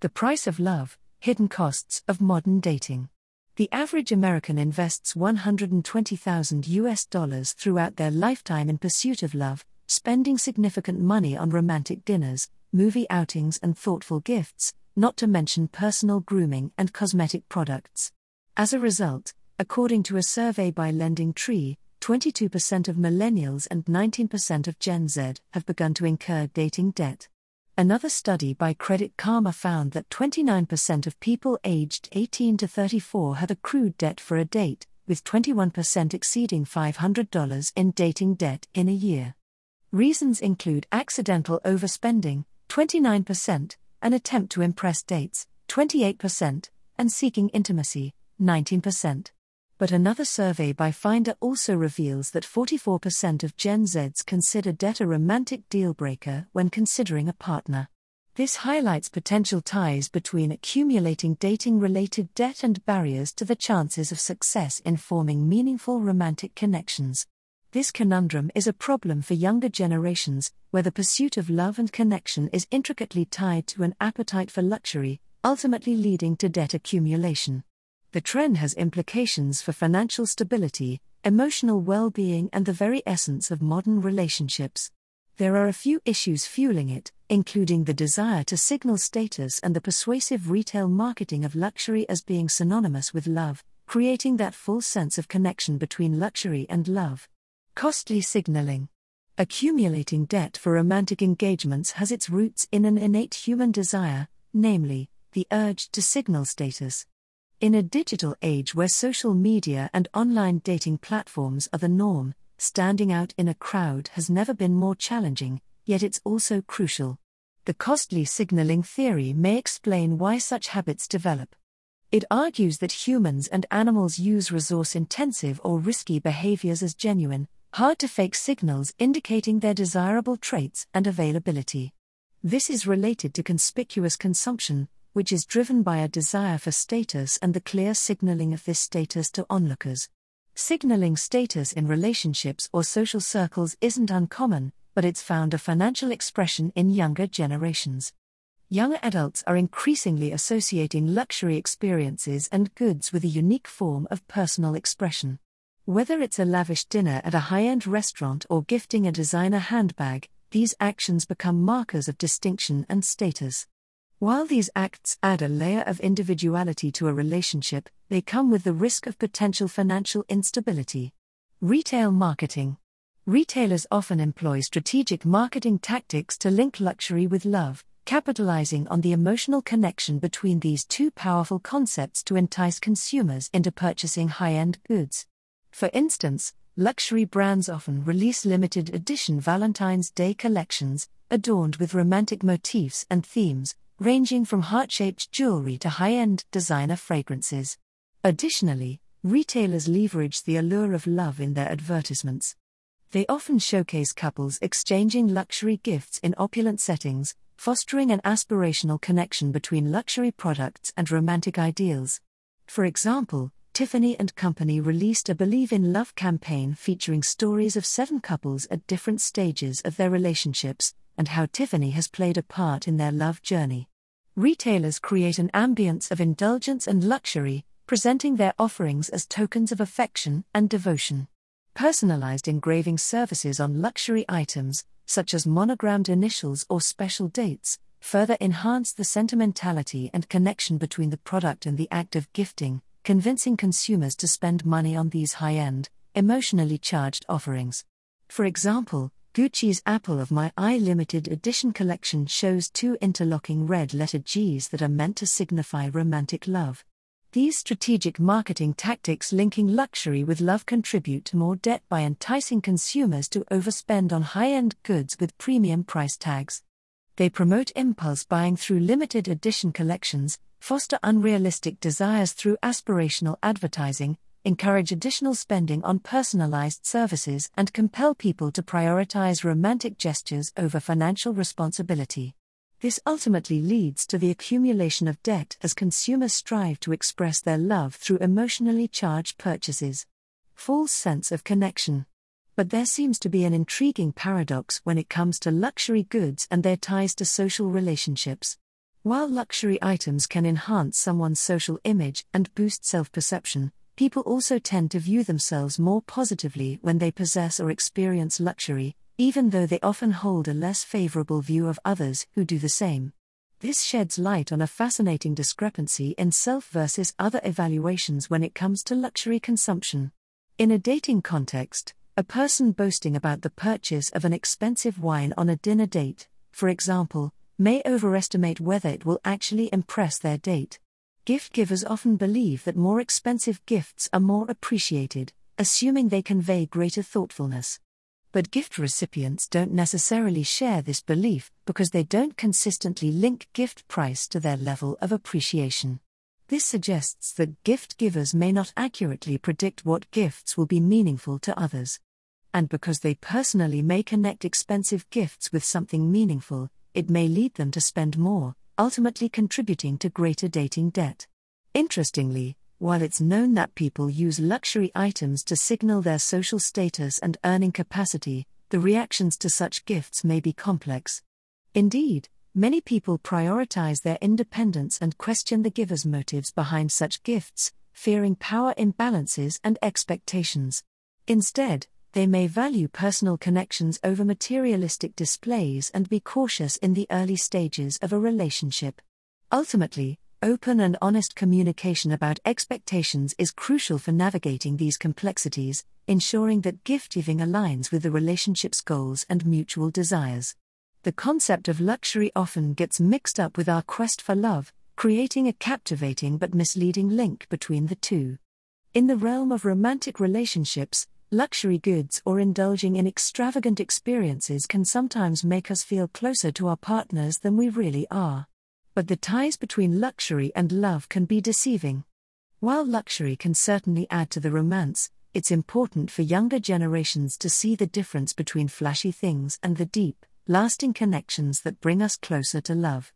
The price of love, hidden costs of modern dating. The average American invests 120,000 US dollars throughout their lifetime in pursuit of love, spending significant money on romantic dinners, movie outings, and thoughtful gifts, not to mention personal grooming and cosmetic products. As a result, according to a survey by LendingTree, 22% of millennials and 19% of Gen Z have begun to incur dating debt. Another study by Credit Karma found that 29% of people aged 18 to 34 have accrued debt for a date, with 21% exceeding $500 in dating debt in a year. Reasons include accidental overspending, 29%, an attempt to impress dates, 28%, and seeking intimacy, 19%. But another survey by Finder also reveals that 44% of Gen Zs consider debt a romantic deal breaker when considering a partner. This highlights potential ties between accumulating dating related debt and barriers to the chances of success in forming meaningful romantic connections. This conundrum is a problem for younger generations, where the pursuit of love and connection is intricately tied to an appetite for luxury, ultimately leading to debt accumulation. The trend has implications for financial stability, emotional well being, and the very essence of modern relationships. There are a few issues fueling it, including the desire to signal status and the persuasive retail marketing of luxury as being synonymous with love, creating that false sense of connection between luxury and love. Costly signaling. Accumulating debt for romantic engagements has its roots in an innate human desire, namely, the urge to signal status. In a digital age where social media and online dating platforms are the norm, standing out in a crowd has never been more challenging, yet it's also crucial. The costly signaling theory may explain why such habits develop. It argues that humans and animals use resource intensive or risky behaviors as genuine, hard to fake signals indicating their desirable traits and availability. This is related to conspicuous consumption, which is driven by a desire for status and the clear signaling of this status to onlookers. Signaling status in relationships or social circles isn't uncommon, but it's found a financial expression in younger generations. Young adults are increasingly associating luxury experiences and goods with a unique form of personal expression. Whether it's a lavish dinner at a high end restaurant or gifting a designer handbag, these actions become markers of distinction and status. While these acts add a layer of individuality to a relationship, they come with the risk of potential financial instability. Retail marketing. Retailers often employ strategic marketing tactics to link luxury with love, capitalizing on the emotional connection between these two powerful concepts to entice consumers into purchasing high end goods. For instance, luxury brands often release limited edition Valentine's Day collections, adorned with romantic motifs and themes, ranging from heart shaped jewelry to high end designer fragrances. Additionally, retailers leverage the allure of love in their advertisements. They often showcase couples exchanging luxury gifts in opulent settings, fostering an aspirational connection between luxury products and romantic ideals. For example, Tiffany and Company released a Believe in Love campaign featuring stories of seven couples at different stages of their relationships and how Tiffany has played a part in their love journey. Retailers create an ambience of indulgence and luxury, presenting their offerings as tokens of affection and devotion. Personalized engraving services on luxury items, such as monogrammed initials or special dates, further enhance the sentimentality and connection between the product and the act of gifting, convincing consumers to spend money on these high end, emotionally charged offerings. For example, Gucci's Apple of My Eye limited edition collection shows two interlocking red lettered G's that are meant to signify romantic love. These strategic marketing tactics linking luxury with love contribute to more debt by enticing consumers to overspend on high end goods with premium price tags. They promote impulse buying through limited edition collections, foster unrealistic desires through aspirational advertising, encourage additional spending on personalized services, and compel people to prioritize romantic gestures over financial responsibility. This ultimately leads to the accumulation of debt as consumers strive to express their love through emotionally charged purchases. False sense of connection. But there seems to be an intriguing paradox when it comes to luxury goods and their ties to social relationships. While luxury items can enhance someone's social image and boost self perception, people also tend to view themselves more positively when they possess or experience luxury, even though they often hold a less favorable view of others who do the same. This sheds light on a fascinating discrepancy in self versus other evaluations when it comes to luxury consumption. In a dating context, a person boasting about the purchase of an expensive wine on a dinner date, for example, may overestimate whether it will actually impress their date. Gift givers often believe that more expensive gifts are more appreciated, assuming they convey greater thoughtfulness. But gift recipients don't necessarily share this belief because they don't consistently link gift price to their level of appreciation. This suggests that gift givers may not accurately predict what gifts will be meaningful to others. And because they personally may connect expensive gifts with something meaningful, it may lead them to spend more, ultimately contributing to greater dating debt. Interestingly, while it's known that people use luxury items to signal their social status and earning capacity, the reactions to such gifts may be complex. Indeed, many people prioritize their independence and question the giver's motives behind such gifts, fearing power imbalances and expectations. Instead, they may value personal connections over materialistic displays and be cautious in the early stages of a relationship. Ultimately, open and honest communication about expectations is crucial for navigating these complexities, ensuring that gift giving aligns with the relationship's goals and mutual desires. The concept of luxury often gets mixed up with our quest for love, creating a captivating but misleading link between the two. In the realm of romantic relationships, Luxury goods or indulging in extravagant experiences can sometimes make us feel closer to our partners than we really are. But the ties between luxury and love can be deceiving. While luxury can certainly add to the romance, it's important for younger generations to see the difference between flashy things and the deep, lasting connections that bring us closer to love.